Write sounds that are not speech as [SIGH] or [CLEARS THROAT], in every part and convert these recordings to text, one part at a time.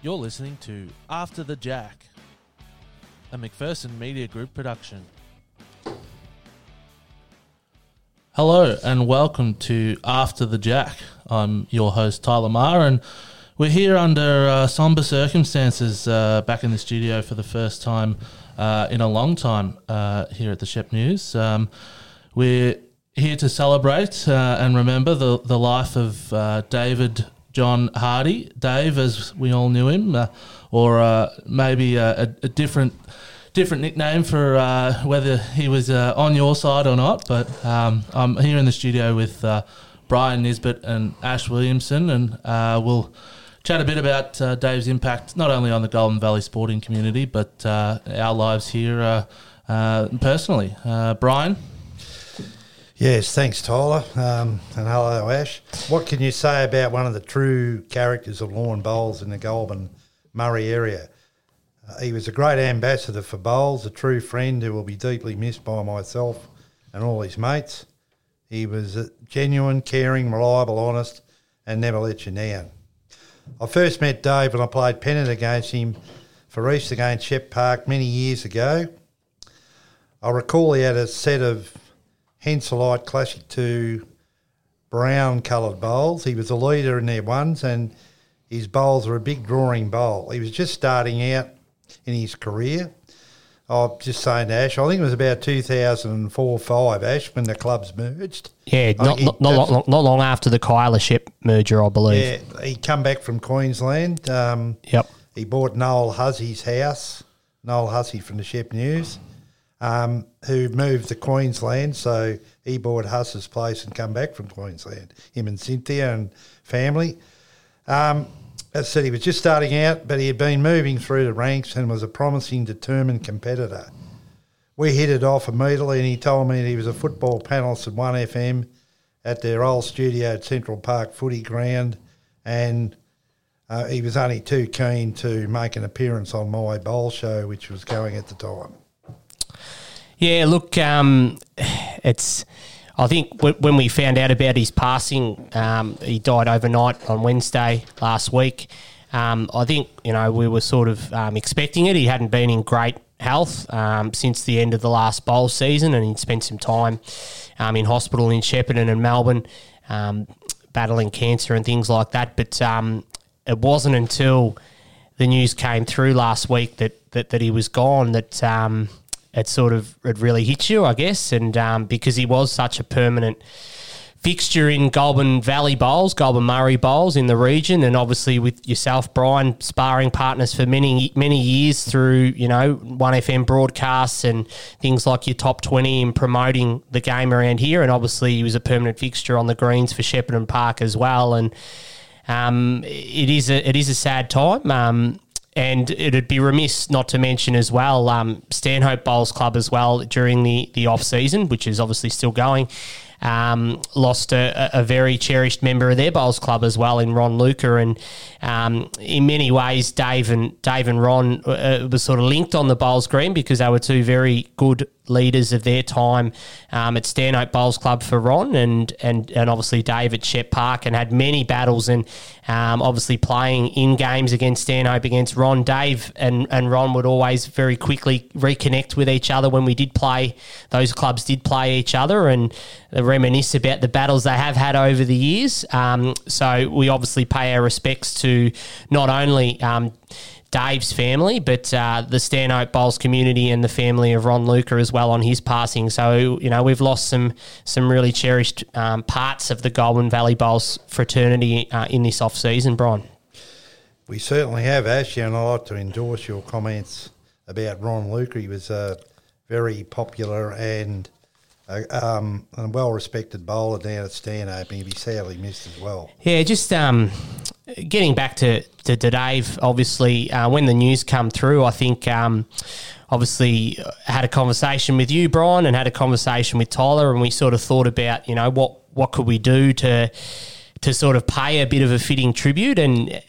You're listening to After the Jack, a McPherson Media Group production. Hello and welcome to After the Jack. I'm your host Tyler Marr, and we're here under uh, somber circumstances uh, back in the studio for the first time uh, in a long time uh, here at the Shep News. Um, we're here to celebrate uh, and remember the, the life of uh, David John Hardy, Dave, as we all knew him, uh, or uh, maybe a, a, different different nickname for uh, whether he was uh, on your side or not. But um, I'm here in the studio with uh, Brian Nisbet and Ash Williamson, and uh, we'll chat a bit about Dave's impact not only on the Golden Valley sporting community, but our lives here personally. Brian. Yes, thanks, Tyler. Um, and hello, Ash. What can you say about one of the true characters of lawn bowls in the Goulburn Murray area? Uh, he was a great ambassador for bowls, a true friend who will be deeply missed by myself and all his mates. He was genuine, caring, reliable, honest, and never let you down. I first met Dave when I played pennant against him for East against Shep Park many years ago. I recall he had a set of Henselite Classic 2 brown coloured bowls. He was a leader in their ones, and his bowls were a big drawing bowl. He was just starting out in his career. I'm just saying, Ash, I think it was about 2004 5, Ash, when the clubs merged. Yeah, not, not, not, long, not long after the Kyla Shep merger, I believe. Yeah, he come back from Queensland. Um, yep. He bought Noel Hussey's house, Noel Hussey from the Shep News um, who moved to Queensland. So he bought Huss's place and come back from Queensland, him and Cynthia and family. Um, I said, he was just starting out, but he had been moving through the ranks and was a promising, determined competitor. We hit it off immediately, and he told me he was a football panelist at 1FM at their old studio at Central Park Footy Ground, and uh, he was only too keen to make an appearance on my bowl show, which was going at the time. Yeah, look, um, it's. I think when we found out about his passing, um, he died overnight on Wednesday last week. Um, I think you know we were sort of um, expecting it. He hadn't been in great health um, since the end of the last bowl season, and he'd spent some time um, in hospital in Shepparton and Melbourne, um, battling cancer and things like that. But it wasn't until the news came through last week that that, that he was gone that it sort of it really hit you, I guess, and um, because he was such a permanent fixture in Goulburn Valley Bowls, Goulburn Murray Bowls in the region, and obviously with yourself, Brian, sparring partners for many many years through you know One FM broadcasts and things like your top twenty and promoting the game around here, and obviously he was a permanent fixture on the greens for Shepparton Park as well, and. Um, it is a it is a sad time. Um, and it'd be remiss not to mention as well um, Stanhope Bowls Club as well during the, the off season, which is obviously still going um, lost a, a, very cherished member of their bowls club as well in Ron Luca, and um, in many ways, Dave and Dave and Ron uh, was sort of linked on the bowls green because they were two very good leaders of their time um, at Stanhope Bowls Club for Ron and and and obviously Dave at Shep Park and had many battles and um, obviously playing in games against Stanhope against Ron. Dave and and Ron would always very quickly reconnect with each other when we did play. Those clubs did play each other and reminisce about the battles they have had over the years. Um, so we obviously pay our respects to not only um, Dave's family, but uh, the Stanhope Bowls community and the family of Ron Luca as well on his passing. So you know we've lost some some really cherished um, parts of the Goulburn Valley Bowls fraternity uh, in this off season, Brian. We certainly have, Ash, and I'd like to endorse your comments about Ron Luca. He was a very popular and a, um, a well respected bowler down at Stanhope, and he'd be sadly missed as well. Yeah, just um, getting back to, to, to Dave, obviously, uh, when the news come through, I think um, obviously uh, had a conversation with you, Brian, and had a conversation with Tyler, and we sort of thought about, you know, what, what could we do to to sort of pay a bit of a fitting tribute. And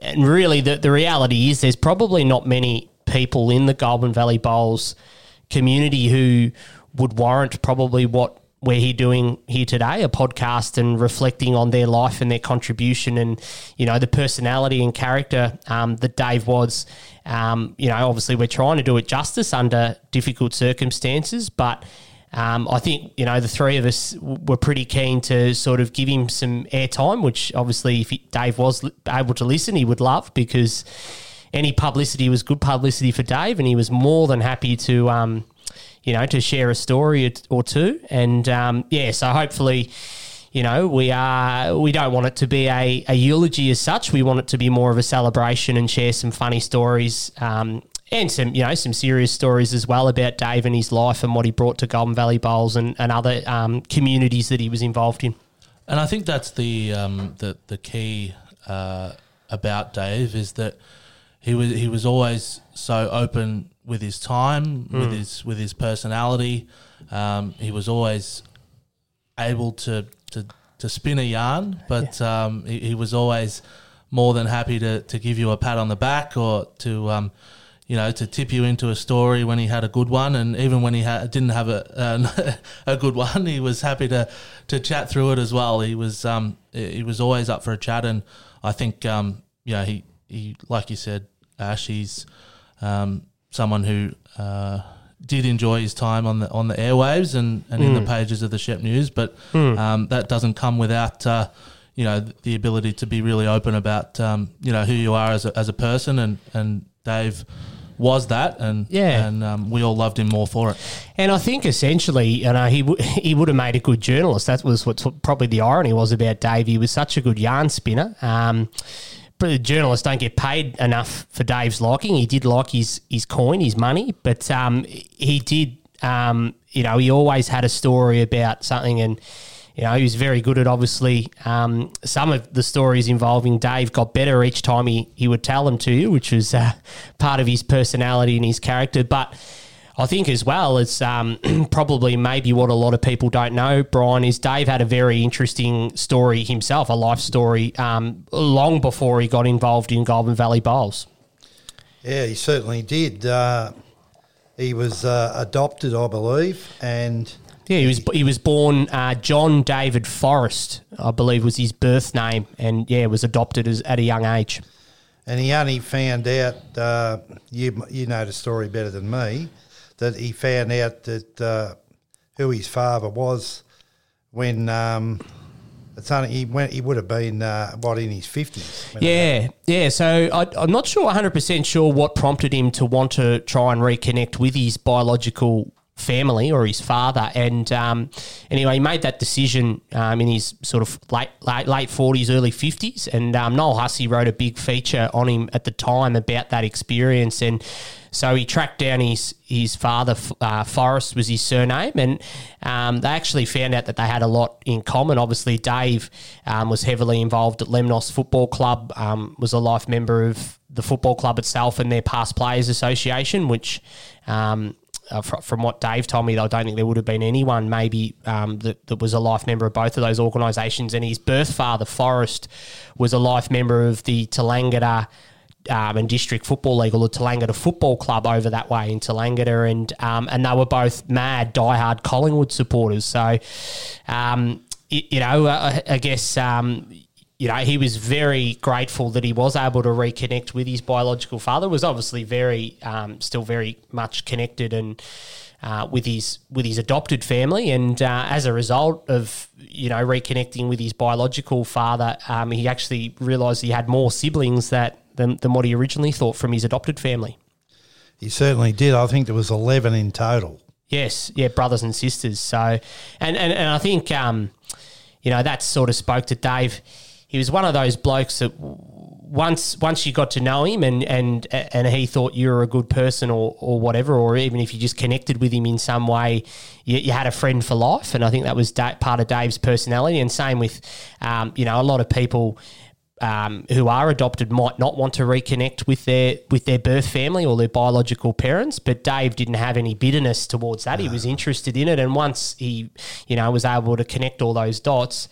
and really the, the reality is there's probably not many people in the Goulburn Valley Bowls community who would warrant probably what we're here doing here today, a podcast and reflecting on their life and their contribution and, you know, the personality and character um, that Dave was. Um, you know, obviously we're trying to do it justice under difficult circumstances, but um, I think, you know, the three of us were pretty keen to sort of give him some airtime, which obviously if he, Dave was able to listen, he would love because any publicity was good publicity for Dave and he was more than happy to, um, you know, to share a story or two. And um, yeah, so hopefully, you know, we are we don't want it to be a, a eulogy as such. We want it to be more of a celebration and share some funny stories. Um, and some, you know, some serious stories as well about Dave and his life and what he brought to Goulburn Valley Bowls and, and other um, communities that he was involved in. And I think that's the um, the the key uh, about Dave is that he was he was always so open with his time, mm. with his with his personality. Um, he was always able to to, to spin a yarn, but yeah. um, he, he, was always more than happy to, to give you a pat on the back or to um, you know to tip you into a story when he had a good one, and even when he ha- didn't have a [LAUGHS] a good one, he was happy to to chat through it as well. He was um, he was always up for a chat, and I think um, you know he he like you said, Ash, he's um, someone who uh, did enjoy his time on the on the airwaves and, and mm. in the hmm. pages of the Shep News, but mm. um, that doesn't come without uh, you know the ability to be really open about um, you know who you are as a, as a person, and and Dave was that, and yeah, and um, we all loved him more for it. And I think essentially, you know, he w- he would have made a good journalist. That was what probably the irony was about Dave. He was such a good yarn spinner. Um, journalists don't get paid enough for Dave's liking. He did like his his coin, his money, but um, he did. Um, you know, he always had a story about something, and you know, he was very good at obviously um, some of the stories involving Dave got better each time he, he would tell them to you, which was uh, part of his personality and his character. But I think as well, it's um, [CLEARS THROAT] probably maybe what a lot of people don't know, Brian, is Dave had a very interesting story himself, a life story, um, long before he got involved in Goulburn Valley Bowls. Yeah, he certainly did. Uh, he was uh, adopted, I believe, and yeah, he was he was born uh, John David Forrest, I believe was his birth name, and yeah, was adopted as at a young age. And he only found out uh, you you know the story better than me that he found out that uh, who his father was when um, it's only he went. He would have been uh, what in his fifties. Yeah, yeah. So I, am not sure 100 percent sure what prompted him to want to try and reconnect with his biological family or his father. And um, anyway, he made that decision um, in his sort of late late late forties, early fifties. And um, Noel Hussey wrote a big feature on him at the time about that experience. And so he tracked down his his father, uh, Forrest was his surname, and um, they actually found out that they had a lot in common. Obviously, Dave um, was heavily involved at Lemnos Football Club, um, was a life member of the football club itself and their past players association, which um, uh, fr- from what Dave told me, though I don't think there would have been anyone maybe um, that, that was a life member of both of those organisations. And his birth father, Forrest, was a life member of the Tallangatta um, and District Football League or the Tallangatta Football Club over that way in Tallangatta, and um, and they were both mad, diehard Collingwood supporters. So, um, you, know, uh, I guess um, you know, he was very grateful that he was able to reconnect with his biological father. Was obviously very, um, still very much connected and uh, with his with his adopted family, and uh, as a result of you know reconnecting with his biological father, um, he actually realised he had more siblings that than than what he originally thought from his adopted family. He certainly did. I think there was eleven in total. Yes, yeah, brothers and sisters. So, and and, and I think um, you know that sort of spoke to Dave he was one of those blokes that once once you got to know him and and and he thought you were a good person or or whatever, or even if you just connected with him in some way, you, you had a friend for life. And I think that was da- part of Dave's personality. And same with, um, you know, a lot of people. Um, who are adopted might not want to reconnect with their with their birth family or their biological parents, but Dave didn't have any bitterness towards that. He was interested in it, and once he, you know, was able to connect all those dots,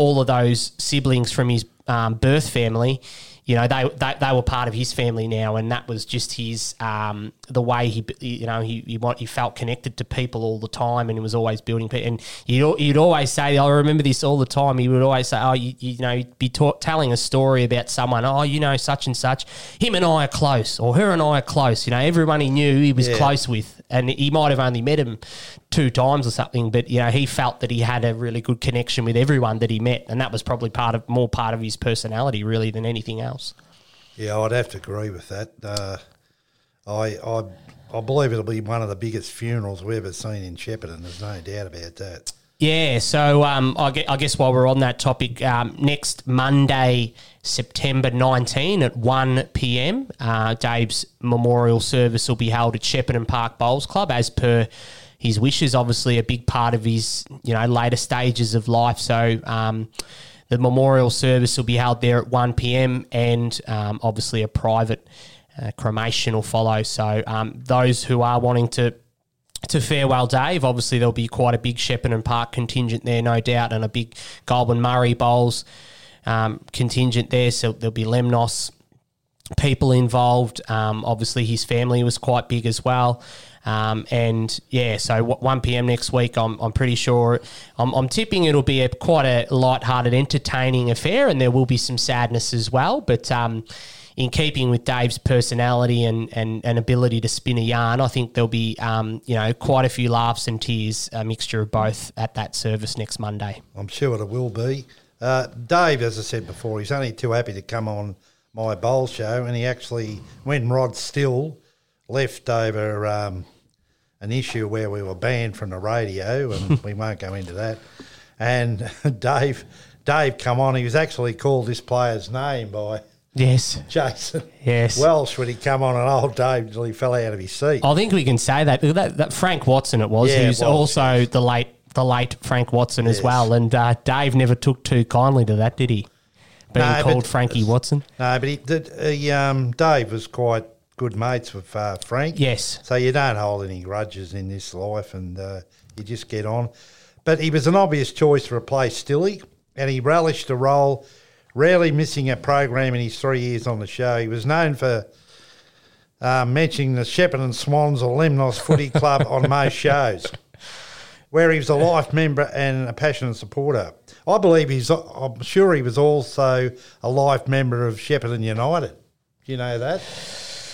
all of those siblings from his um, birth family, you know they, they they were part of his family now, and that was just his um, the way he you know he he, want, he felt connected to people all the time, and he was always building people. And you'd, you'd always say, I remember this all the time. He would always say, oh, you, you know, he'd be ta- telling a story about someone. Oh, you know, such and such. Him and I are close, or her and I are close. You know, everyone he knew he was Yeah. close with, and he might have only met him two times or something, but you know, he felt that he had a really good connection with everyone that he met, and that was probably part of more part of his personality, really, than anything else. Yeah, I'd have to agree with that. Uh, I, I I believe it'll be one of the biggest funerals we've ever seen in Shepparton. There's no doubt about that. Yeah, so um, I, gue- I guess while we're on that topic, um, next Monday, September 19 at 1 pm, uh, Dave's memorial service will be held at Shepparton Park Bowls Club as per his wishes. Obviously, a big part of his you know later stages of life. So um, the memorial service will be held there at 1 pm, and um, obviously a private uh, cremation will follow. So um, those who are wanting to to farewell Dave. Obviously, there'll be quite a big Shepparton Park contingent there, no doubt, and a big Goulburn Murray Bowls um, contingent there. So there'll be Lemnos people involved. Um, obviously, his family was quite big as well. Um, and yeah, so w- 1 p.m. next week, I'm, I'm pretty sure, I'm, I'm tipping it'll be a quite a light-hearted, entertaining affair, and there will be some sadness as well. But um, in keeping with Dave's personality and, and, and ability to spin a yarn, I think there'll be um, you know quite a few laughs and tears, a mixture of both at that service next Monday. I'm sure it will be. Uh, Dave, as I said before, he's only too happy to come on my bowl show, and he actually, when Rod Still left over um, an issue where we were banned from the radio, and [LAUGHS] we won't go into that. And [LAUGHS] Dave, Dave, come on, he was actually called this player's name by Yes, Jason yes. Welsh when he come on, an old Dave until he fell out of his seat. I think we can say that that, that Frank Watson it was, Yeah, it who's was, also the late the late Frank Watson as well. And uh, Dave never took too kindly to that, did he? Being No, called Frankie Watson. No, but he, did, he, um, Dave was quite good mates with uh, Frank. Yes. So you don't hold any grudges in this life, and uh, you just get on. But he was an obvious choice to replace Stilly, and he relished the role, rarely missing a program in his three years on the show. He was known for uh, mentioning the Shepparton Swans or Lemnos Footy [LAUGHS] Club on most shows, where he was a life member and a passionate supporter. I believe he's. I'm sure he was also a life member of Shepparton United. Do you know that?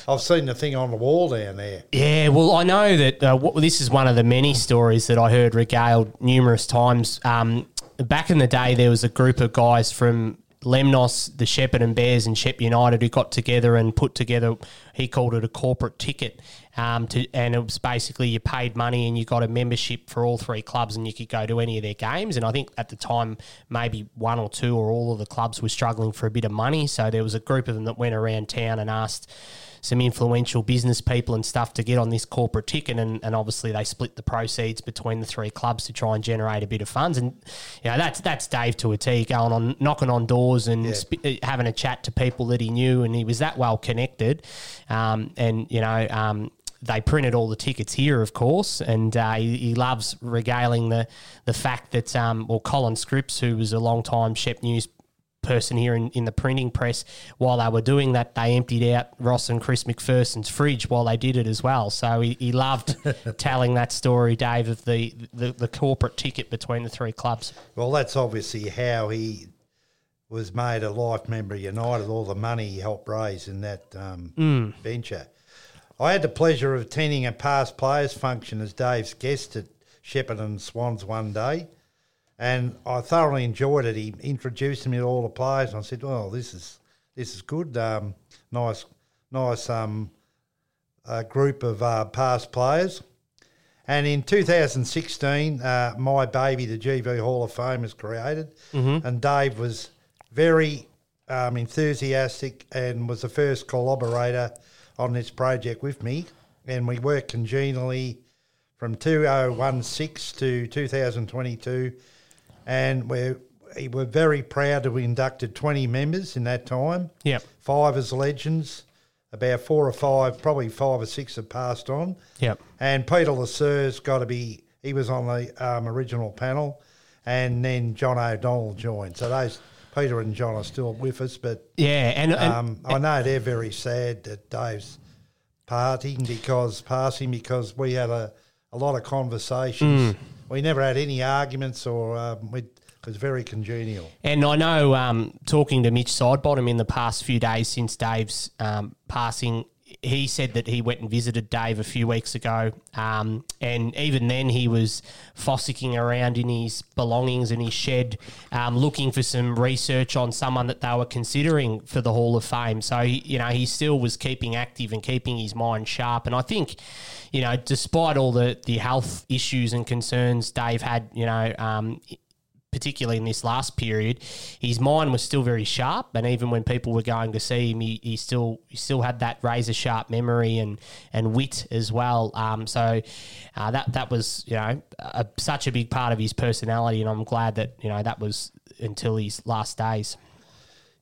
I've seen the thing on the wall down there. Yeah, well, I know that uh, w- this is one of the many stories that I heard regaled numerous times. Um, back in the day, there was a group of guys from Lemnos, the Shepparton Bears, and Shep United who got together and put together. He called it a corporate ticket, um, to, and it was basically you paid money and you got a membership for all three clubs, and you could go to any of their games. And I think at the time, maybe one or two or all of the clubs were struggling for a bit of money, so there was a group of them that went around town and asked some influential business people and stuff to get on this corporate ticket, and, and obviously they split the proceeds between the three clubs to try and generate a bit of funds. And you know that's that's Dave to a T, going on knocking on doors and sp- uh, having a chat to people that he knew, and he was that well connected. Um, and you know. Um, they printed all the tickets here, of course, and uh, he, he loves regaling the the fact that, um, well, Colin Scripps, who was a long time Shep News person here in, in the printing press while they were doing that. They emptied out Ross and Chris McPherson's fridge while they did it as well. So he, he loved [LAUGHS] telling that story Dave of the, the the corporate ticket between the three clubs. Well, that's obviously how he was made a life member of United, all the money he helped raise in that um, venture. I had the pleasure of attending a past players function as Dave's guest at Shepparton Swans one day, and I thoroughly enjoyed it. He introduced me to all the players, and I said, "Well, this is this is good. Um, nice, nice um, uh, group of uh, past players." And in 2016, uh, my baby, the GV Hall of Fame, was created, and Dave was very um, enthusiastic and was the first collaborator on this project with me. And we worked congenially from 2016 to 2022, and we're we were very proud to have inducted 20 members in that time. Yep. Five as legends, about four or five, probably five or six have passed on. Yep. And Peter Lasser's got to be, he was on the um, original panel, and then John O'Donnell joined. So those Peter and John are still with us, but Yeah, and, and um, I know they're very sad that Dave's parting because passing because we had a, a lot of conversations. Hmm. We never had any arguments or um, we, it was very congenial. And I know, um, talking to Mitch Sidebottom in the past few days since Dave's um, passing, he said that he went and visited Dave a few weeks ago, um, and even then he was fossicking around in his belongings in his shed, um, looking for some research on someone that they were considering for the Hall of Fame. So you know he still was keeping active and keeping his mind sharp. And I think, you know, despite all the the health issues and concerns Dave had, you know. Um, particularly in this last period, his mind was still very sharp, and even when people were going to see him, he, he still he still had that razor sharp memory and and wit as well. Um, so uh, that that was you know a, such a big part of his personality, and I'm glad that you know that was until his last days.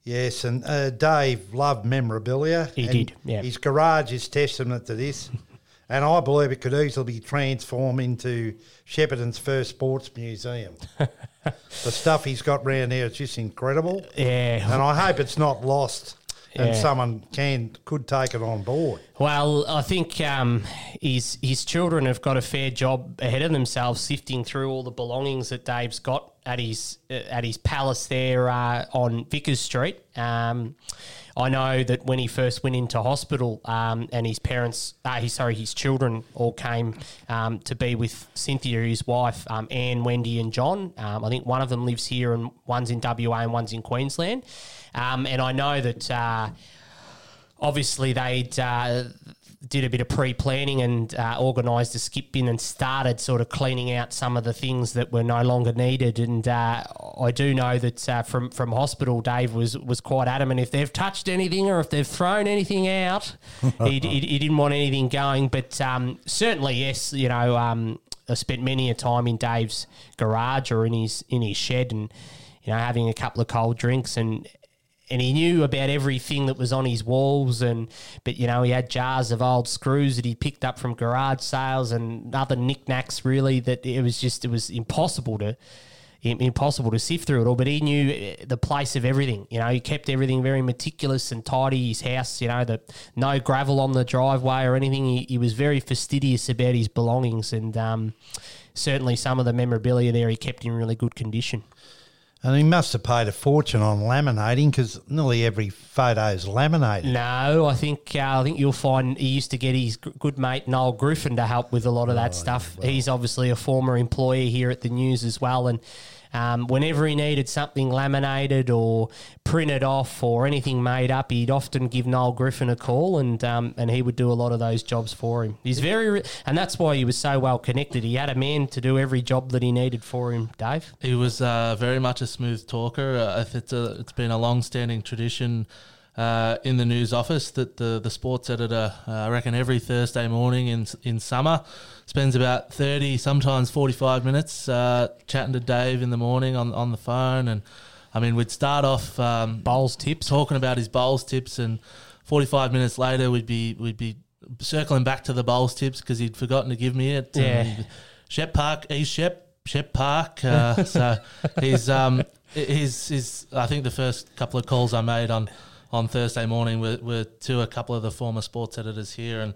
Yes, and uh, Dave loved memorabilia. He did, yeah. His garage is testament to this. [LAUGHS] and I believe it could easily be transformed into Shepparton's first sports museum. [LAUGHS] the stuff he's got round here is just incredible. Yeah, And I hope it's not lost and Yeah. someone can could take it on board. Well, I think um, his his children have got a fair job ahead of themselves, sifting through all the belongings that Dave's got at his uh, at his palace there uh, on Vickers Street. Um, I know that when he first went into hospital, um, and his parents, uh, his sorry, his children all came um, to be with Cynthia, his wife, um, Anne, Wendy, and John. Um, I think one of them lives here, and one's in WA, and one's in Queensland. Um, and I know that. Uh, obviously they'd uh, did a bit of pre-planning and uh, organised a skip bin and started sort of cleaning out some of the things that were no longer needed. And uh, I do know that uh, from from hospital, Dave was was quite adamant if they've touched anything or if they've thrown anything out, [LAUGHS] he, he, he didn't want anything going. But um, certainly, yes, you know. Um, I spent many a time in Dave's garage or in his in his shed, and you know having a couple of cold drinks and and he knew about everything that was on his walls and but you know he had jars of old screws that he picked up from garage sales and other knickknacks really that it was just it was impossible to impossible to sift through it all. But he knew eh, the place of everything. You know he kept everything very meticulous and tidy. His house you know the no gravel on the driveway or anything. He, he was very fastidious about his belongings and um, certainly some of the memorabilia there he kept in really good condition And he must have paid a fortune on laminating because nearly every photo is laminated. No, I think uh, I think you'll find he used to get his g- good mate Noel Griffin to help with a lot of that stuff. He's obviously a former employee here at the news as well, and um, whenever he needed something laminated or printed off or anything made up, he'd often give Noel Griffin a call, and um, and he would do a lot of those jobs for him. He's very, and that's why he was so well connected. He had a man to do every job that he needed for him, Dave. He was uh, very much a smooth talker. Uh, it's, a, it's been a long-standing tradition uh, in the news office that the, the sports editor, uh, I reckon, every Thursday morning in in summer spends about thirty, sometimes forty-five minutes uh, chatting to Dave in the morning on on the phone. And I mean, we'd start off um, Bowls tips. talking about his bowls tips, and forty-five minutes later, we'd be we'd be circling back to the bowls tips because he'd forgotten to give me it. Yeah. Shep Park, he's Shep Shep Park. Uh, [LAUGHS] so he's um he's he's I think the first couple of calls I made on on Thursday morning were, were to a couple of the former sports editors here, and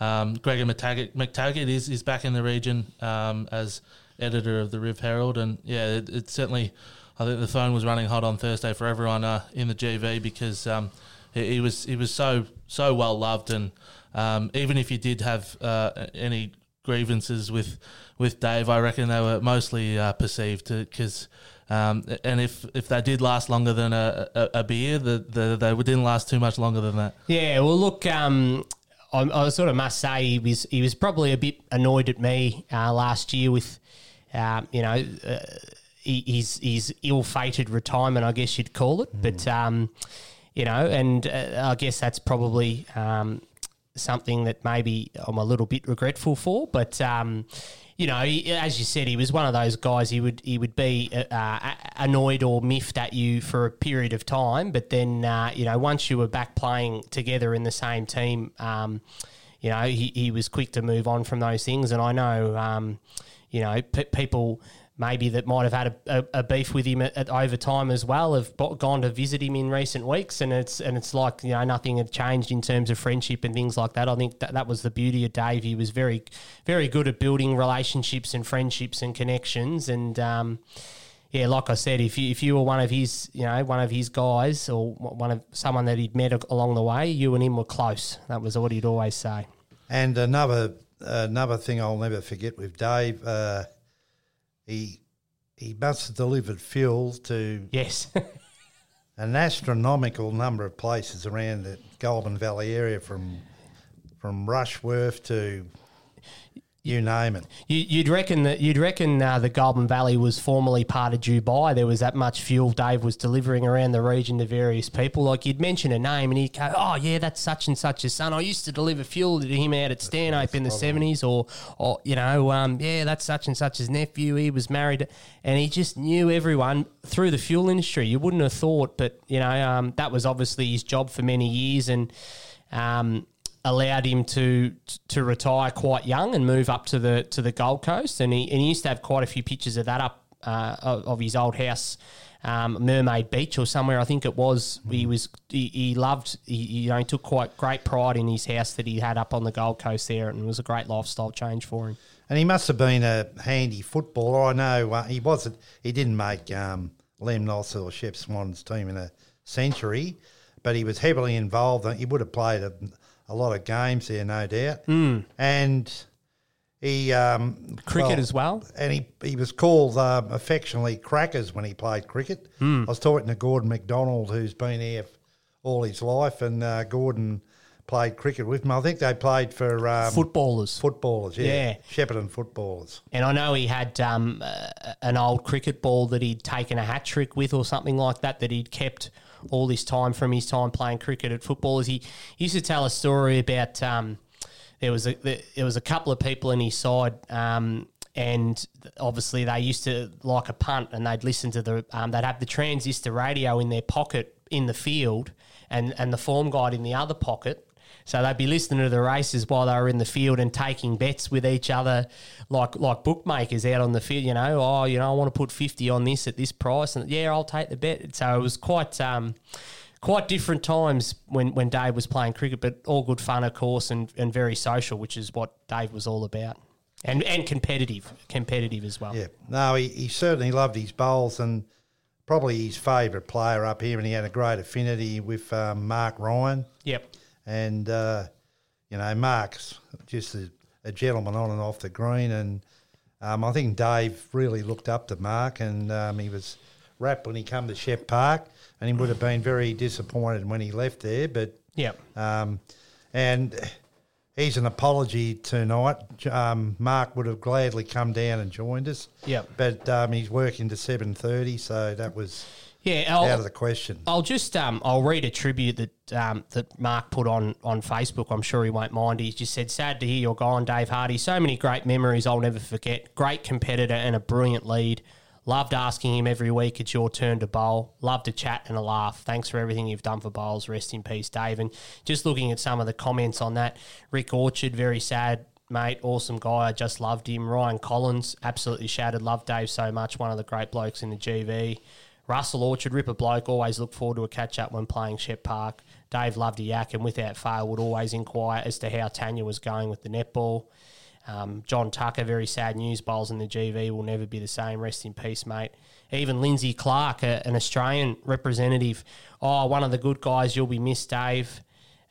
um, Gregor McTaggart, McTaggart is, is back in the region um, as editor of the Riv Herald, and yeah, it, it certainly. I think the phone was running hot on Thursday for everyone uh, in the GV because um, he, he was he was so so well loved, and um, even if you did have uh, any grievances with with Dave, I reckon they were mostly uh, perceived because. Um, and if, if they did last longer than a, a, a beer, the, the, they didn't last too much longer than that. Yeah, well, look, um, I, I sort of must say he was he was probably a bit annoyed at me uh, last year with, um, you know, uh, his his ill-fated retirement, I guess you'd call it. But um, you know, and uh, I guess that's probably um, something that maybe I'm a little bit regretful for. But um, you know, he, as you said, he was one of those guys. He would he would be uh, uh, annoyed or miffed at you for a period of time, but then uh, you know, once you were back playing together in the same team, um, you know, he, he was quick to move on from those things. And I know, um, you know, pe- people maybe that might have had a, a, a beef with him at, at over time as well have gone to visit him in recent weeks. And it's and it's like you know nothing had changed in terms of friendship and things like that. I think that, that was the beauty of Dave. He was very very good at building relationships and friendships and connections. And um, yeah like I said if you if you were one of his you know one of his guys or one of someone that he'd met along the way you and him were close. That was what he'd always say. And another another thing I'll never forget with Dave, uh, he he must have delivered fuel to yes. [LAUGHS] an astronomical number of places around the Goulburn Valley area, from from Rushworth to you name it. You, you'd reckon that you'd reckon uh, the Goulburn Valley was formerly part of Dubai. There was that much fuel Dave was delivering around the region to various people. Like you'd mention a name and he'd go, "Oh yeah, that's such and such's son. I used to deliver fuel to him out at Stanhope in the seventies, or or you know, um, yeah, that's such and such such's nephew. He was married, and he just knew everyone through the fuel industry. You wouldn't have thought, but you know, um, that was obviously his job for many years, and. Um, allowed him to to retire quite young and move up to the to the Gold Coast, and he and he used to have quite a few pictures of that up uh, of, of his old house. Um, Mermaid Beach or somewhere, I think it was. He was he, he loved. He, you know, he took quite great pride in his house that he had up on the Gold Coast there, and it was a great lifestyle change for him. And he must have been a handy footballer. I know uh, he wasn't. He didn't make um, Lemnos or Shep Swan's team in a century, but he was heavily involved. He would have played a, a lot of games there, no doubt. Mm. And he um, Cricket as well? and he he was called um, affectionately Crackers when he played cricket. I was talking to Gordon McDonald, who's been here all his life, and uh, Gordon played cricket with him. I think they played for um, Footballers. footballers, yeah, Yeah. Shepparton footballers. And I know he had um, uh, an old cricket ball that he'd taken a hat trick with or something like that, that he'd kept all this time from his time playing cricket at football footballers. He used to tell a story about um, there was a there was a couple of people in his side. Um, and obviously, they used to like a punt, and they'd listen to the. Um, they'd have the transistor radio in their pocket in the field, and and the form guide in the other pocket, so they'd be listening to the races while they were in the field and taking bets with each other, like like bookmakers out on the field. You know, oh, you know, I want to put fifty on this at this price, and yeah, I'll take the bet. So it was quite um, quite different times when when Dave was playing cricket, but all good fun, of course, and and very social, which is what Dave was all about, and and competitive, competitive as well. Yeah, no, he, he certainly loved his bowls and probably his favourite player up here, and he had a great affinity with um, Mark Ryan. Yep. And, uh, you know, Mark's just a, a gentleman on and off the green. And um, I think Dave really looked up to Mark and um, he was rapt when he come to Shep Park and he would have been very disappointed when he left there. But, yeah, um, and he's an apology tonight. Um, Mark would have gladly come down and joined us. Yep. But um, he's working to 7.30, so that was Yeah. I'll- out of the question. I'll just um, I'll read a tribute that um, that Mark put on on Facebook. I'm sure he won't mind. He just said, "Sad to hear you're gone, Dave Hardy. So many great memories I'll never forget. Great competitor and a brilliant lead. Loved asking him every week. It's your turn to bowl. Loved to chat and a laugh. Thanks for everything you've done for bowls. Rest in peace, Dave." And just looking at some of the comments on that, Rick Orchard, very sad. Mate, awesome guy. I just loved him. Ryan Collins, absolutely shattered. Loved Dave so much. One of the great blokes in the GV. Russell Orchard, Ripper bloke, always look forward to a catch up when playing Shep Park. Dave loved a yak and without fail would always inquire as to how Tanya was going with the netball. Um, John Tucker, very sad news. Bowls in the GV will never be the same. Rest in peace, mate. Even Lindsay Clark, a, an Australian representative. Oh, one of the good guys. You'll be missed, Dave.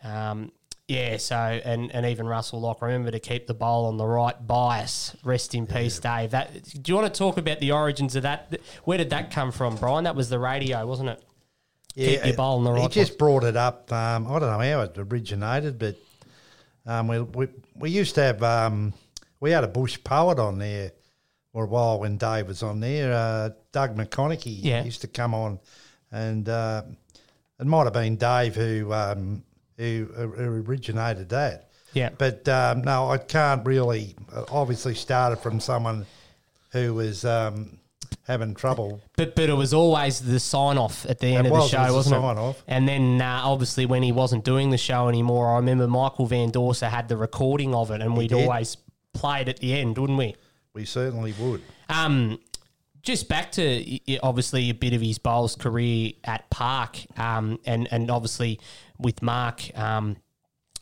Um, yeah, so and, and even Russell Locke, remember to keep the bowl on the right bias. Rest in peace, Dave. That do you want to talk about the origins of that? Where did that come from, Brian? That was the radio, wasn't it? Keep your bowl on the right. He just brought it up. Um, I don't know how it originated, but um, we, we we used to have um, we had a bush poet on there for a while when Dave was on there. Uh, Doug McConaughey Yeah. used to come on, and uh, it might have been Dave who um, who, who originated that. Yeah. But um, no, I can't really. uh, Obviously, started from someone who was um, having trouble. But but it was always the sign off at the end It of the was, show, was wasn't it? sign-off. And then uh, obviously when he wasn't doing the show anymore, I remember Michael Van Dorser had the recording of it, and we'd did. always play it at the end, wouldn't we? We certainly would. Um, just back to obviously a bit of his bowls career at Park, um, and and obviously with Mark. Um,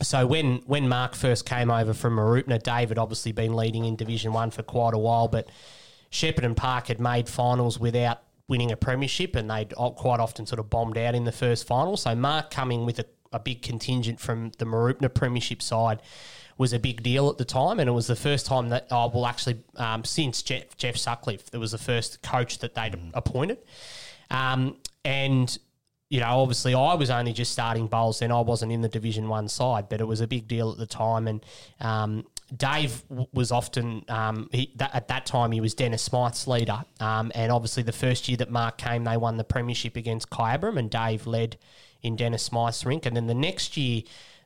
so when when Mark first came over from Mooroopna, David obviously been leading in Division One for quite a while, but Shepparton Park had made finals without winning a premiership, and they'd quite often sort of bombed out in the first final. So Mark coming with a, a big contingent from the Mooroopna premiership side was a big deal at the time, and it was the first time that oh will actually um, since Jeff, Jeff Sutcliffe, it was the first coach that they'd appointed, um, and you know, obviously I was only just starting bowls then. I wasn't in the Division One side, but it was a big deal at the time. And um, Dave was often um, he, that, at that time he was Dennis Smythe's leader, um, and obviously the first year that Mark came, they won the premiership against Kyabram, and Dave led in Dennis Smythe's rink. And then the next year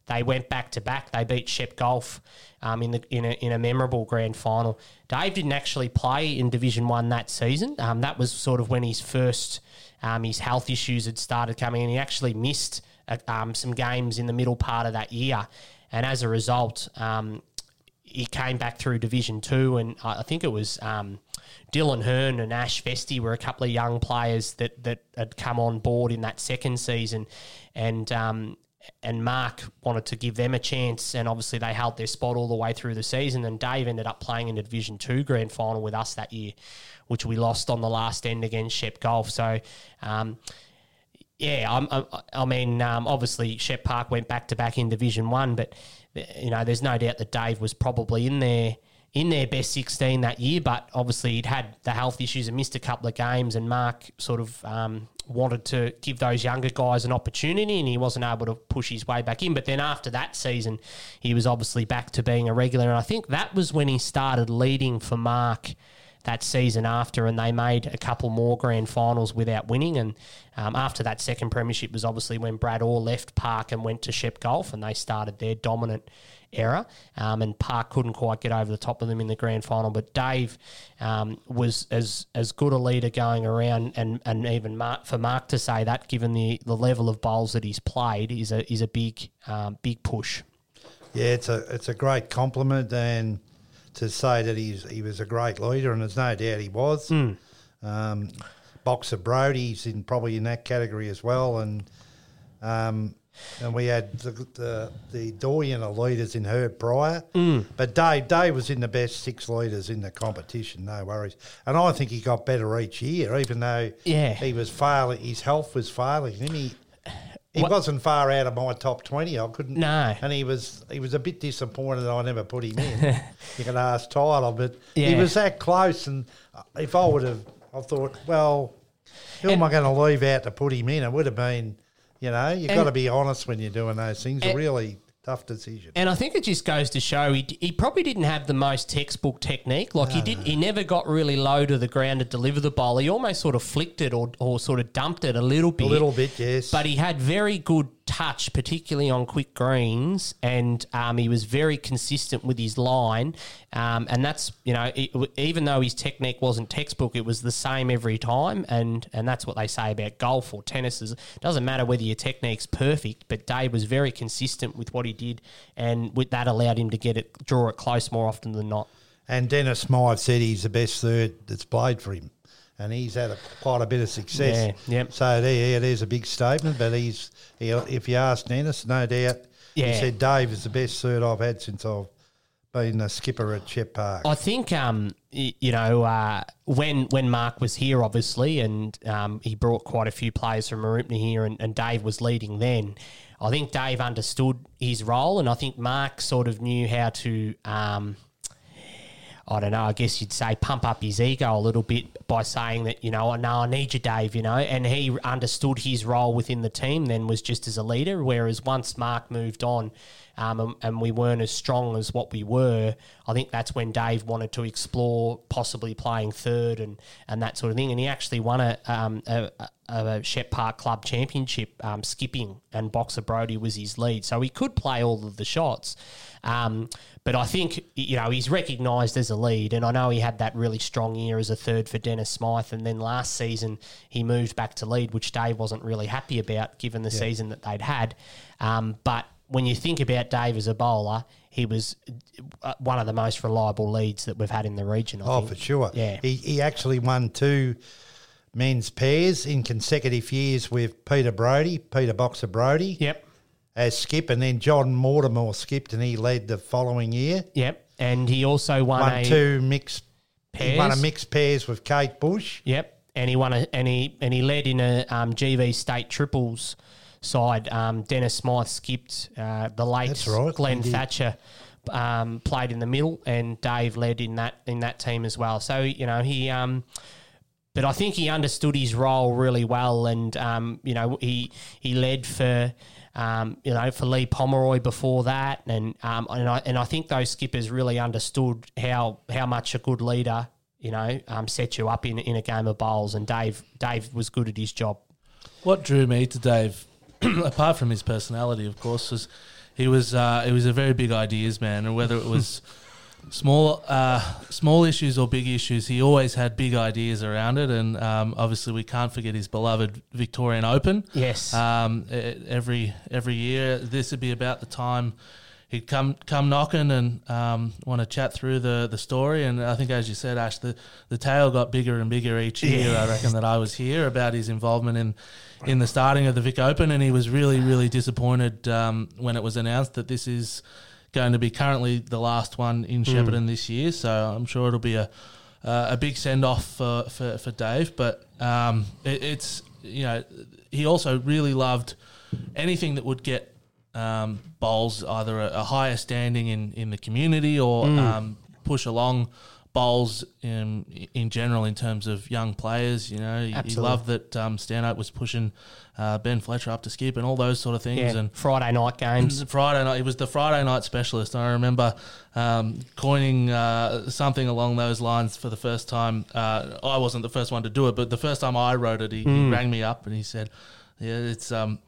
they went back to back. They beat Shep Golf um, in the in a, in a memorable grand final. Dave didn't actually play in Division One that season. Um, that was sort of when his first um, his health issues had started coming, and he actually missed uh, um, some games in the middle part of that year. And as a result, um, he came back through Division Two, and I think it was um, Dylan Hearn and Ash Vesti were a couple of young players that that had come on board in that second season, and um, and Mark wanted to give them a chance, and obviously they held their spot all the way through the season. And Dave ended up playing in the Division Two grand final with us that year, which we lost on the last end against Shep Golf. So. Um, yeah, I'm, I, I mean, um, obviously Shep Park went back to back in Division One, but you know, there's no doubt that Dave was probably in there in their best 16 that year. But obviously, he'd had the health issues and missed a couple of games, and Mark sort of um, wanted to give those younger guys an opportunity, and he wasn't able to push his way back in. But then after that season, he was obviously back to being a regular, and I think that was when he started leading for Mark that season after, and they made a couple more grand finals without winning. And um, after that second premiership was obviously when Brad Orr left Park and went to Shep Golf, and they started their dominant era. Um, and Park couldn't quite get over the top of them in the grand final, but Dave um, was as as good a leader going around, and and even Mark, for Mark to say that, given the, the level of bowls that he's played, is a is a big um, big push. Yeah, it's a it's a great compliment, and to say that he's he was a great leader, and there's no doubt he was. Um, Boxer Brody's in probably in that category as well, and um, and we had the the, the doyen of leaders in Herb Pryor, mm. but Dave Dave was in the best six leaders in the competition, no worries. And I think he got better each year, even though Yeah. he was failing, his health was failing him. He he What- wasn't far out of my top twenty. I couldn't. No. and he was he was a bit disappointed that I never put him in. [LAUGHS] you can ask Tyler, but he was that close. And if I would have, I thought, well, who am I going to leave out to put him in? It would have been, you know, you've got to be honest when you're doing those things. And- really tough decision. And I think it just goes to show he, he probably didn't have the most textbook technique. Like he did, he never got really low to the ground to deliver the bowl. He almost sort of flicked it or, or sort of dumped it a little bit. a little bit, yes. But he had very good touch, particularly on quick greens, and um, he was very consistent with his line. Um, and that's you know, it, even though his technique wasn't textbook, it was the same every time. And and that's what they say about golf or tennis is it doesn't matter whether your technique's perfect, but Dave was very consistent with what he did, and with that allowed him to get it draw it close more often than not. And Dennis Smythe said he's the best third that's played for him. And he's had a, quite a bit of success. Yeah, yep. So there, yeah, there's a big statement. But he's, he, if you ask Dennis, no doubt, he said Dave is the best third I've had since I've been a skipper at Shep Park. I think um, you know uh, when when Mark was here, obviously, and um, he brought quite a few players from Mooroopna here, and, and Dave was leading then. I think Dave understood his role, and I think Mark sort of knew how to. Um, I don't know, I guess you'd say pump up his ego a little bit by saying that, you know, I know I need you, Dave, you know, and he understood his role within the team then was just as a leader. Whereas once Mark moved on um, and, and we weren't as strong as what we were, I think that's when Dave wanted to explore possibly playing third and, and that sort of thing. And he actually won a, um, a, a a Shep Park Club Championship um, skipping, and Boxer Brody was his lead, so he could play all of the shots. Um, but I think you know he's recognised as a lead, and I know he had that really strong year as a third for Dennis Smythe, and then last season he moved back to lead, which Dave wasn't really happy about given the season that they'd had. Um, but when you think about Dave as a bowler, he was uh, one of the most reliable leads that we've had in the region. I Oh, think. for sure. Yeah. He, he actually won two men's pairs in consecutive years with Peter Brody, Peter Boxer Brody, Yep. As skip, and then John Mortimer skipped and he led the following year. Yep. And he also won, Won a two mixed He won a Pairs. mixed pairs with Kate Bush. Yep, and he won a and he and he led in a um, GV state triples side. Um, Dennis Smythe skipped uh, the late right, Glenn he. Thatcher um, played in the middle, and Dave led in that in that team as well. So you know he. Um, but I think he understood his role really well, and um, you know he he led for um, you know for Lee Pomeroy before that, and um, and I and I think those skippers really understood how how much a good leader you know um, sets you up in in a game of bowls, and Dave Dave was good at his job. What drew me to Dave, [CLEARS THROAT] apart from his personality, of course, was he was uh, he was a very big ideas man, and whether it was [LAUGHS] small uh, small issues or big issues, he always had big ideas around it. And um, obviously, we can't forget his beloved Victorian Open. Yes. Um, every every year, this would be about the time he'd come come knocking and um, want to chat through the, the story. And I think, as you said, Ash, the, the tale got bigger and bigger each year. I reckon that I was here about his involvement in in the starting of the Vic Open, and he was really really disappointed um, when it was announced that this is going to be currently the last one in Shepparton this year. So I'm sure it'll be a uh, a big send off for, for, for Dave, but um, it, it's you know he also really loved anything that would get um, bowls either a, a higher standing in, in the community or um, push along bowls in in general in terms of young players. You know, he, he loved that um, Stanhope was pushing uh, Ben Fletcher up to skip and all those sort of things. Yeah, And Friday night games. Friday night. He was the Friday night specialist. I remember um, coining uh, something along those lines for the first time. Uh, I wasn't the first one to do it, but the first time I wrote it, he, he rang me up and he said, "Yeah, it's um,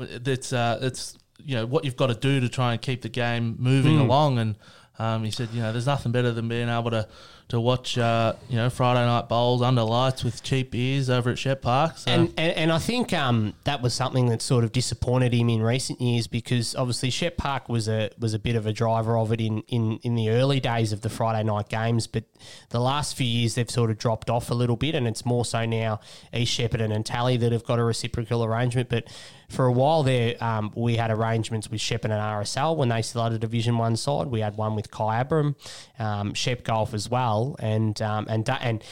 it's uh, it's you know what you've got to do to try and keep the game moving along." And um, he said, "You know, there's nothing better than being able to." To watch, uh, you know, Friday night bowls under lights with cheap beers over at Shep Park. So. And, and and I think um, that was something that sort of disappointed him in recent years because obviously Shep Park was a was a bit of a driver of it in, in, in the early days of the Friday night games, but the last few years they've sort of dropped off a little bit, and it's more so now East Shepparton and Tally that have got a reciprocal arrangement. But for a while there, um, we had arrangements with Shepparton and RSL when they started Division One side. We had one with Kyabram, um, Shep Golf as well, and um, and and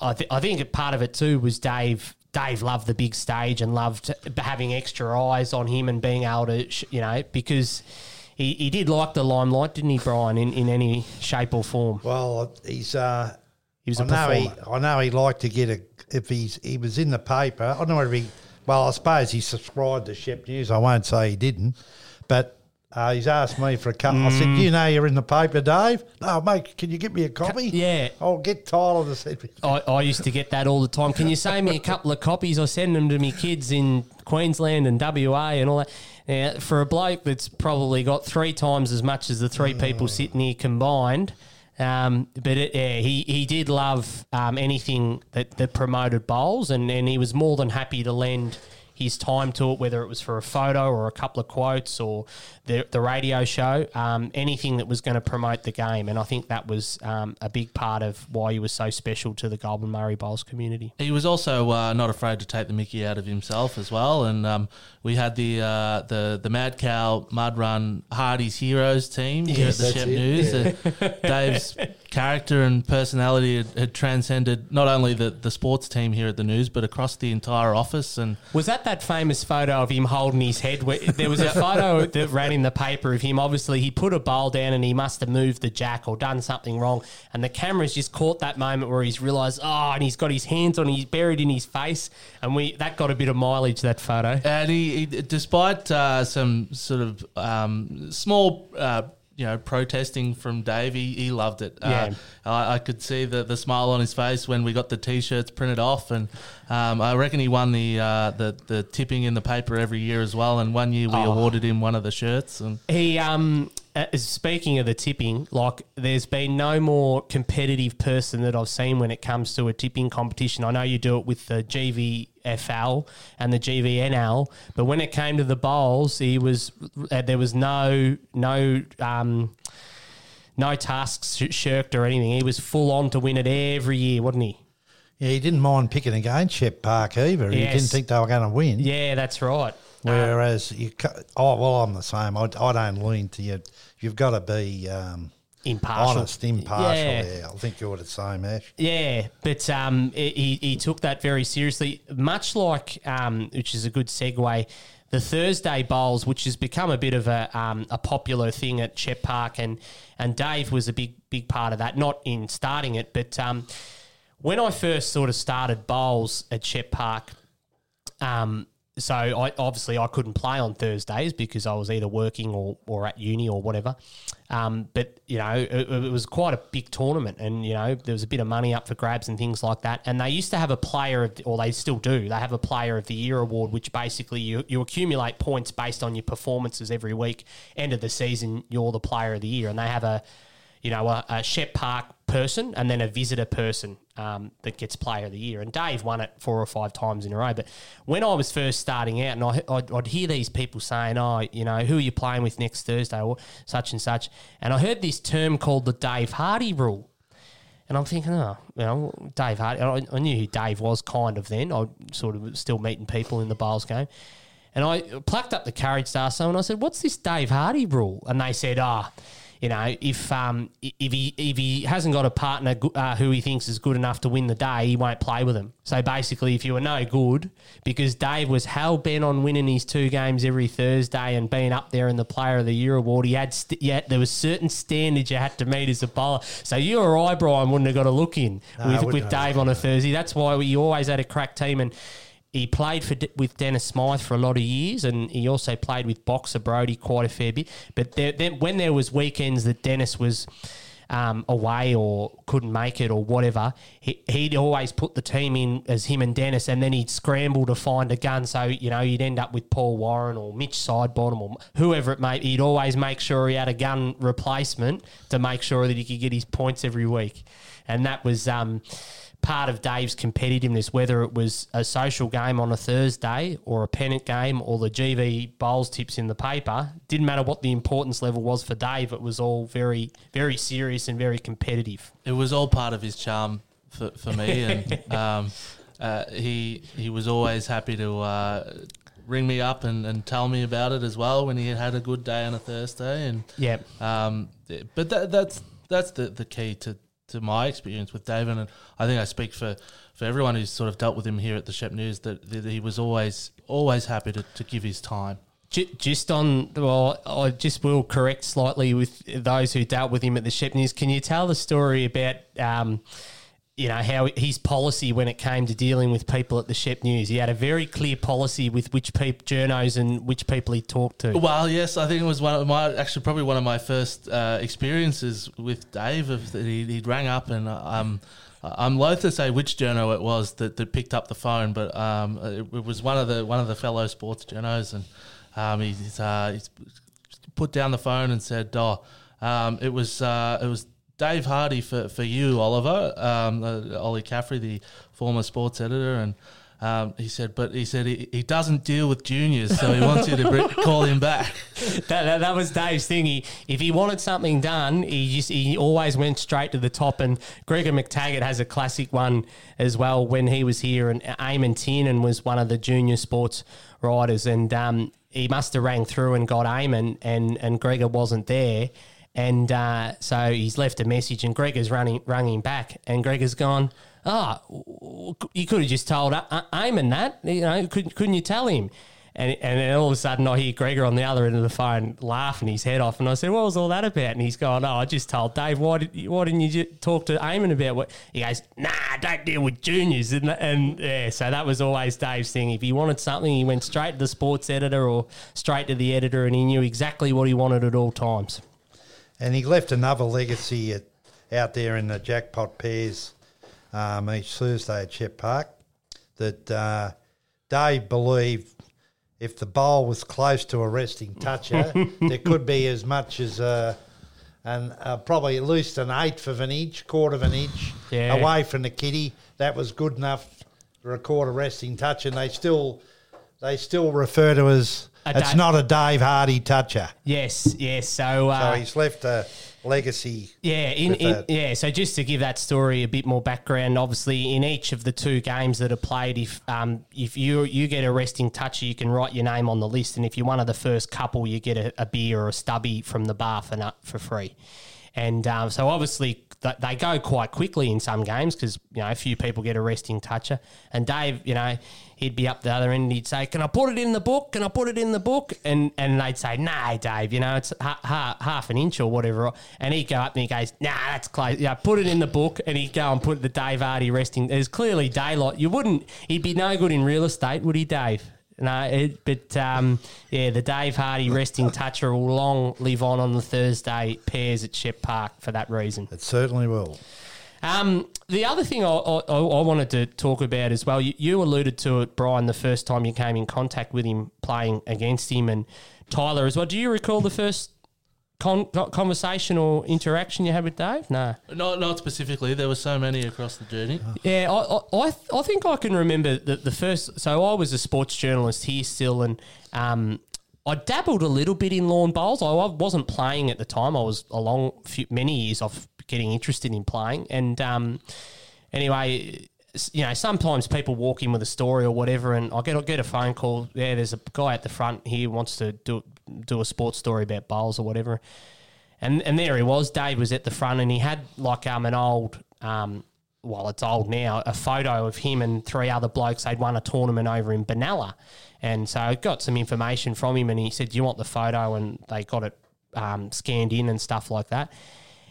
I, th- I think part of it too was Dave. Dave loved the big stage and loved having extra eyes on him and being able to, sh- you know, because he, he did like the limelight, didn't he, Brian, in, in any shape or form? Well, he's. Uh, He was I know he. I know he liked to get a. If he's he was in the paper, I don't know if he. Well, I suppose he subscribed to Shep News. I won't say he didn't, but. Uh, he's asked me for a cup. I said, Mm. "You know you're in the paper, Dave. No, mate. Can you get me a copy? yeah. I'll get Tyler to send me. I, I used to get that all the time. Can you save me a couple of copies? I send them to me kids in Queensland and WA and all that. Now, for a bloke that's probably got three times as much as the three people sitting here combined, um, but it, yeah, he, he did love um, anything that, that promoted bowls, and, and he was more than happy to lend his time to it, whether it was for a photo or a couple of quotes or the, the radio show, um, anything that was going to promote the game. And I think that was um, a big part of why he was so special to the Goulburn Murray Bowls community. He was also uh, not afraid to take the Mickey out of himself as well, and um, we had the uh, the the Mad Cow Mud Run Hardy's Heroes team here at the that's Shep News. [LAUGHS] Uh, Dave's character and personality had, had transcended not only the, the sports team here at the News, but across the entire office. And Was that that famous photo of him holding his head? Where, there was a [LAUGHS] photo that ran in the paper of him. Obviously, he put a bowl down and he must have moved the jack or done something wrong. And the cameras just caught that moment where he's realised, oh, and he's got his hands on, he's buried in his face. And we that got a bit of mileage, that photo. And he, he despite uh, some sort of um, small, uh, you know, protesting from Davey, he, loved it. Yeah. Uh, I, I could see the, the smile on his face when we got the t-shirts printed off, and um, I reckon he won the, uh, the the tipping in the paper every year as well. And one year we Oh. awarded him one of the shirts, and He um uh, speaking of the tipping, like there's been no more competitive person that I've seen when it comes to a tipping competition. I know you do it with the GVFL and the GVNL, but when it came to the bowls, he was uh, there was no no. Um, no tasks shirked or anything. He was full on to win it every year, wasn't he? Yeah, he didn't mind picking against Shep Park either. Yes. He didn't think they were going to win. Yeah, that's right. Whereas you, oh well, I'm the same. I, I don't lean to you. You've got to be um, impartial, honest, impartial. Yeah. yeah. I think you're the same, Ash. Yeah, but um, he he took that very seriously, much like um, which is a good segue. The Thursday bowls, which has become a bit of a um, a popular thing at Shep Park, and and Dave was a big big part of that. Not in starting it, but um, when I first sort of started bowls at Shep Park, um, so I obviously I couldn't play on Thursdays because I was either working or, or at uni or whatever. Um, but you know, it, it, was quite a big tournament, and you know there was a bit of money up for grabs and things like that. And they used to have a player, of, or they still do. They have a Player of the Year award, which basically you you accumulate points based on your performances every week. End of the season, you're the Player of the Year, and they have a you know, a, a Shep Park person and then a visitor person um, that gets player of the year. And Dave won it four or five times in a row. But when I was first starting out, and I, I'd, I'd, hear these people saying, "Oh, you know, who are you playing with next Thursday?" or such and such, and I heard this term called the Dave Hardy rule. And I'm thinking, oh, you know, Dave Hardy. I, knew who Dave was kind of then. I sort of was still meeting people in the bowls game. And I plucked up the courage to ask someone, I said, what's this Dave Hardy rule? And they said, ah, oh, you know, if um, if he if he hasn't got a partner uh, who he thinks is good enough to win the day, he won't play with him. So basically, if you were no good, because Dave was hell bent on winning his two games every Thursday and being up there in the Player of the Year award, he had st- yeah, there was certain standards you had to meet as a bowler. So you or I, Brian, wouldn't have got a look in no, with, with Dave on a Thursday. That's why we always had a crack team and he played for with Dennis Smythe for a lot of years, and he also played with Boxer Brody quite a fair bit. But there, when there was weekends that Dennis was um, away or couldn't make it or whatever, he, would always put the team in as him and Dennis, and then he'd scramble to find a gun. So you know you'd end up with Paul Warren or Mitch Sidebottom or whoever it may. He'd always make sure he had a gun replacement to make sure that he could get his points every week, and that was. Um, part of Dave's competitiveness, whether it was a social game on a Thursday or a pennant game or the GV bowls tips in the paper, didn't matter what the importance level was for Dave. It was all very, very serious and very competitive. It was all part of his charm for, for me, [LAUGHS] and um, uh, he he was always happy to. Uh, ring me up and, and tell me about it as well when he had had a good day on a Thursday and yeah um but that, that's that's the, the key to to my experience with David, and I think I speak for, for everyone who's sort of dealt with him here at the Shep News that, that he was always always happy to, to give his time. Just on, well, I just will correct slightly with those who dealt with him at the Shep News. Can you tell the story about um, you know how his policy when it came to dealing with people at the Shep News. He had a very clear policy with which people, journos, and which people he talked to. Well, yes, I think it was one of my actually probably one of my first uh, experiences with Dave. That he, he rang up and um, I'm loath to say which journo it was that, that picked up the phone, but um, it, it, was one of the one of the fellow sports journos, and um, he's, uh, he's put down the phone and said, "Oh, um, it was uh, it was." Dave Hardy for, for you, Oliver, um, uh, Ollie Caffrey, the former sports editor, and um, he said, but he said he, he doesn't deal with juniors, so he wants you to br- [LAUGHS] call him back. That, that, that, was Dave's thing. He, if he wanted something done, he just he always went straight to the top. And Gregor McTaggart has a classic one as well when he was here, and Eamon Tiernan was one of the junior sports writers, and um, he must have rang through and got Eamon, and and Gregor wasn't there and uh, so he's left a message, and Gregor's running, rung him back, and Gregor's gone, oh, you could have just told Eamon that, you know, couldn't, couldn't you tell him? And, and then all of a sudden, I hear Gregor on the other end of the phone laughing his head off. And I said, What was all that about? And he's going, Oh, I just told Dave, why, did, why didn't you talk to Eamon about what? He goes, Nah, don't deal with juniors. And, and yeah, so that was always Dave's thing. If he wanted something, he went straight to the sports editor or straight to the editor, and he knew exactly what he wanted at all times. And he left another legacy at, out there in the jackpot pairs um, each Thursday at Shep Park that uh, Dave believed if the bowl was close to a resting toucher, [LAUGHS] there could be as much as uh, and uh, probably at least an eighth of an inch, quarter of an inch Yeah. away from the kitty. That was good enough to record a resting touch, and they still they still refer to as A it's not a Dave Hardy toucher. Yes, yes. So, uh, So he's left a legacy. Yeah, in, in yeah. So just to give that story a bit more background, obviously in each of the two games that are played, if um if you you get a resting toucher, you can write your name on the list, and if you're one of the first couple, you get a, a beer or a stubby from the bar for for free. And um, so obviously they go quite quickly in some games because you know a few people get a resting toucher. And Dave, you know, he'd be up the other end and he'd say, "Can I put it in the book? Can I put it in the book?" And and they'd say, "Nah, Dave, you know it's ha- ha- half an inch or whatever." And he'd go up and he goes, "Nah, that's close. Yeah, put it in the book." And he'd go and put the Dave Hardy resting. There's clearly daylight. You wouldn't. He'd be no good in real estate, would he, Dave? No, it, but um, yeah, the Dave Hardy resting toucher will long live on on the Thursday pairs at Shep Park for that reason. It certainly will. Um, the other thing I, I, I wanted to talk about as well, you, you alluded to it, Brian, the first time you came in contact with him playing against him, and Tyler as well. Do you recall the first con- conversation or interaction you had with Dave? No. Not not specifically. There were so many across the journey. Yeah, I, I, I think I can remember the, the first. So I was a sports journalist here still, and um, I dabbled a little bit in lawn bowls. I wasn't playing at the time. I was a long few, many years off getting interested in playing, and um, anyway. You know, sometimes people walk in with a story or whatever, and I get I get a phone call. Yeah, there's a guy at the front here wants to do do a sports story about bowls or whatever. And and there he was. Dave was at the front, and he had like um an old um well it's old now a photo of him and three other blokes. They'd won a tournament over in Benalla, and so I got some information from him, and he said, "Do you want the photo?" And they got it um, scanned in and stuff like that.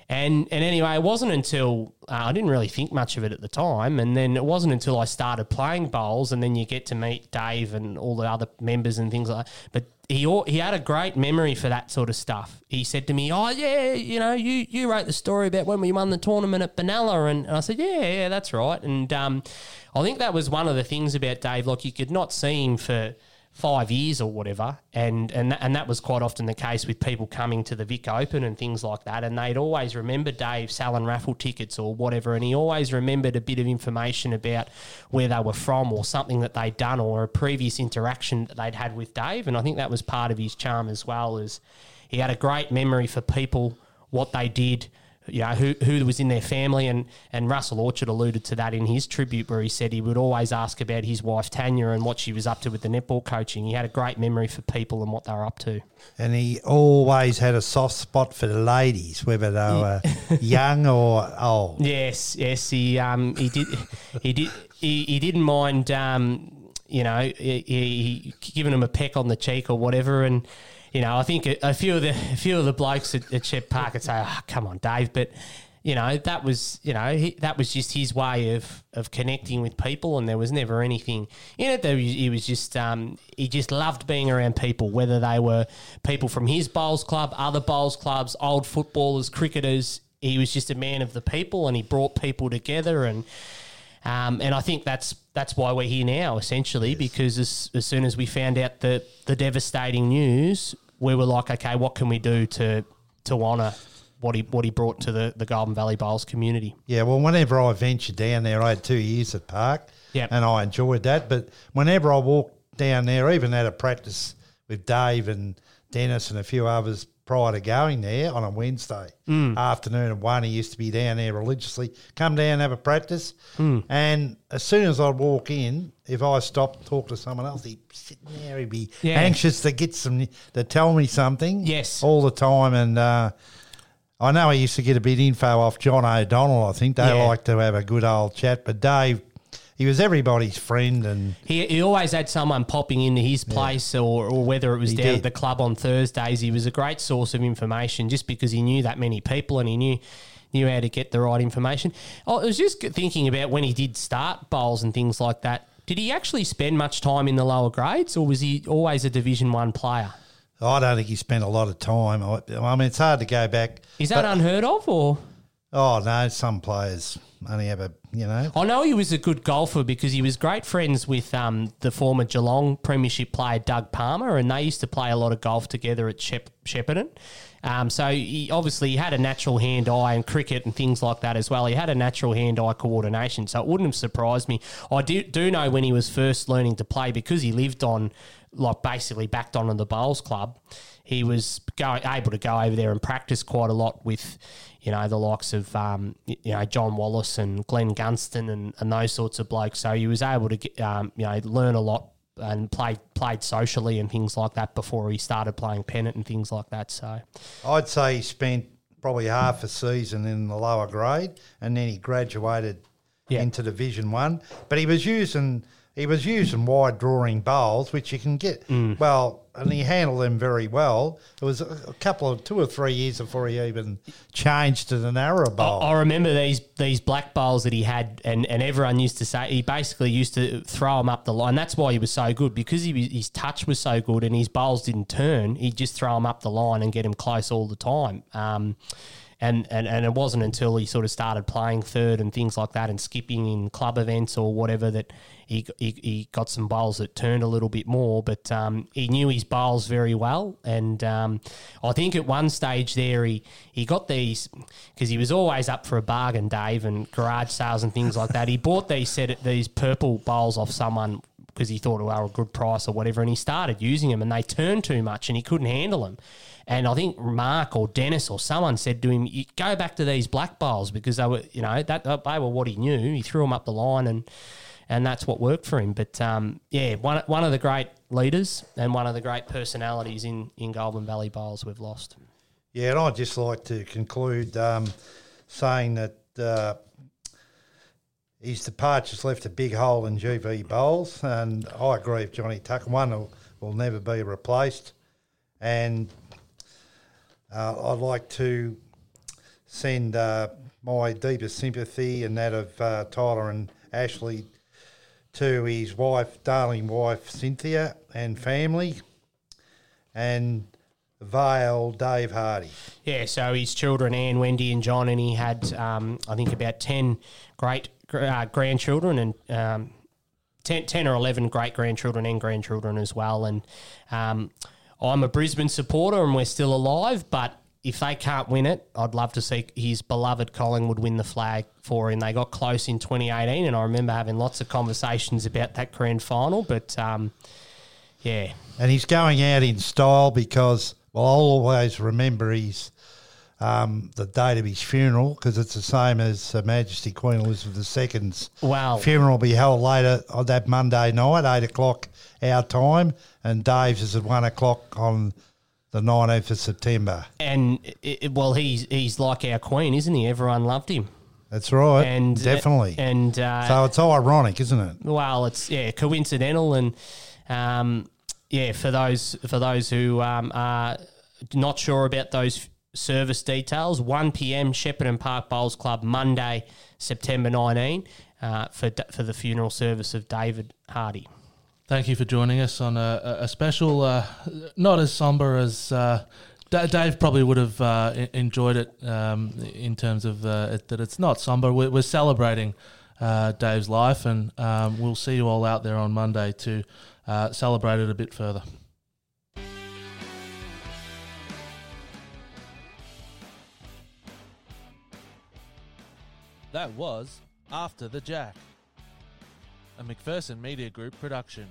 And and anyway, it wasn't until uh, I didn't really think much of it at the time, and then it wasn't until I started playing bowls, and then you get to meet Dave and all the other members and things like that. But he he had a great memory for that sort of stuff. He said to me, "Oh yeah, you know, you you wrote the story about when we won the tournament at Benalla," and, and I said, "Yeah, yeah, that's right." And um, I think that was one of the things about Dave. Like you could not see him for five years or whatever, and and and that was quite often the case with people coming to the Vic Open and things like that, and they'd always remember Dave selling raffle tickets or whatever, and he always remembered a bit of information about where they were from or something that they'd done or a previous interaction that they'd had with Dave, and I think that was part of his charm as well. Is he had a great memory for people, what they did you know, who, who was in their family. And, and Russell Orchard alluded to that in his tribute, where he said he would always ask about his wife Tanya and what she was up to with the netball coaching. He had a great memory for people and what they were up to. And he always had a soft spot for the ladies, whether they were [LAUGHS] young or old. Yes, yes, he um he did he did he, he didn't mind um you know he, he giving him a peck on the cheek or whatever and. You know, I think a, a few of the a few of the blokes at, at Shep Park would say, oh, "Come on, Dave," but you know that was you know he, that was just his way of of connecting with people, and there was never anything in it. There was, he was just um, he just loved being around people, whether they were people from his bowls club, other bowls clubs, old footballers, cricketers. He was just a man of the people, and he brought people together and. Um, and I think that's that's why we're here now, essentially, because as, as soon as we found out the the devastating news, we were like, okay, what can we do to to honour what he what he brought to the, the Goulburn Valley Bowls community? Yeah, well, whenever I ventured down there, I had two years at Park, Yep. and I enjoyed that. But whenever I walked down there, even at a practice with Dave and Dennis and a few others prior to going there on a Wednesday afternoon at one, he used to be down there religiously. Come down have a practice, and as soon as I'd walk in, if I stopped to talk to someone else, he'd sit there, he'd be Yeah. anxious to get some to tell me something. Yes. all the time, and. Uh, I know I used to get a bit info off John O'Donnell. I think they Yeah. like to have a good old chat, but Dave, he was everybody's friend, and He, he always had someone popping into his place, or, or whether it was He down did. at the club on Thursdays. He was a great source of information just because he knew that many people and he knew knew how to get the right information. I was just thinking about when he did start bowls and things like that. Did he actually spend much time in the lower grades, or was he always a Division One player? I don't think he spent a lot of time. I, I mean, it's hard to go back. Is that unheard of, or Oh no, some players only a you know. I know he was a good golfer because he was great friends with um, the former Geelong Premiership player Doug Palmer, and they used to play a lot of golf together at Shep- Shepparton. Um, so he obviously he had a natural hand-eye and cricket and things like that as well. He had a natural hand-eye coordination, so it wouldn't have surprised me. I do, do know when he was first learning to play because he lived on, like basically backed on in the bowls club. He was going, able to go over there and practice quite a lot with, you know, the likes of um, you know John Wallace and Glenn Gunston and, and those sorts of blokes. So he was able to get, um, you know learn a lot and played played socially and things like that before he started playing pennant and things like that. So I'd say he spent probably half a season in the lower grade, and then he graduated Yeah. into Division One. But he was using he was using wide drawing bowls, which you can get Mm. well, and he handled them very well. It was a couple of two or three years before he even changed to the narrow bowl. I remember these these black bowls that he had, and, and everyone used to say he basically used to throw them up the line. That's why he was so good because he, was- his touch was so good and his bowls didn't turn. He'd just throw them up the line and get him close all the time. Um, and, and, and it wasn't until he sort of started playing third and things like that and skipping in club events or whatever that he, he, he got some bowls that turned a little bit more. But um, he knew his bowls very well. And um, I think at one stage there, he, he got these because he was always up for a bargain, Dave, and garage sales and things like that. He bought these set these purple bowls off someone because he thought they were a good price or whatever, and he started using them, and they turned too much, and he couldn't handle them. And I think Mark or Dennis or someone said to him, "You go back to these black bowls because they were, you know, that they were what he knew. He threw them up the line, and and that's what worked for him. But um, yeah, one one of the great leaders and one of the great personalities in in Goulburn Valley Bowls we've lost. Yeah, and I'd just like to conclude um, saying that uh, his departure's left a big hole in GV bowls, and I agree with Johnny Tucker. One will, will never be replaced, and uh, I'd like to send uh, my deepest sympathy and that of uh, Tyler and Ashley to his wife, darling wife Cynthia, and family, and Vale Dave Hardy. Yeah, so his children, Anne, Wendy, and John, and he had, um, I think, about 10 great uh, grandchildren and um, 10, 10 or 11 great grandchildren and grandchildren as well. And um, I'm a Brisbane supporter and we're still alive, but if they can't win it, I'd love to see his beloved Collingwood win the flag for him. They got close in 2018, and I remember having lots of conversations about that grand final, but um, yeah. And he's going out in style because, well, I'll always remember his um, the date of his funeral because it's the same as Her Majesty Queen Elizabeth II's Wow. funeral will be held later on that Monday night, eight o'clock our time, and Dave's is at one o'clock on the nineteenth of September. And it, well, he's he's like our queen, isn't he? Everyone loved him, That's right, and definitely. And uh, so it's ironic, isn't it? well, it's yeah coincidental, and um, yeah for those for those who um, are not sure about those service details, one p.m. Shepparton Park Bowls Club Monday, September nineteen, uh, for for the funeral service of David Hardy. Thank you for joining us on a, a- special, uh, not as somber as uh, Dave probably would have uh, enjoyed it um, in terms of uh, it, that it's not somber. We're, we're celebrating uh, Dave's life, and um, we'll see you all out there on Monday to celebrate it a bit further. That was After the Jack, a McPherson Media Group production.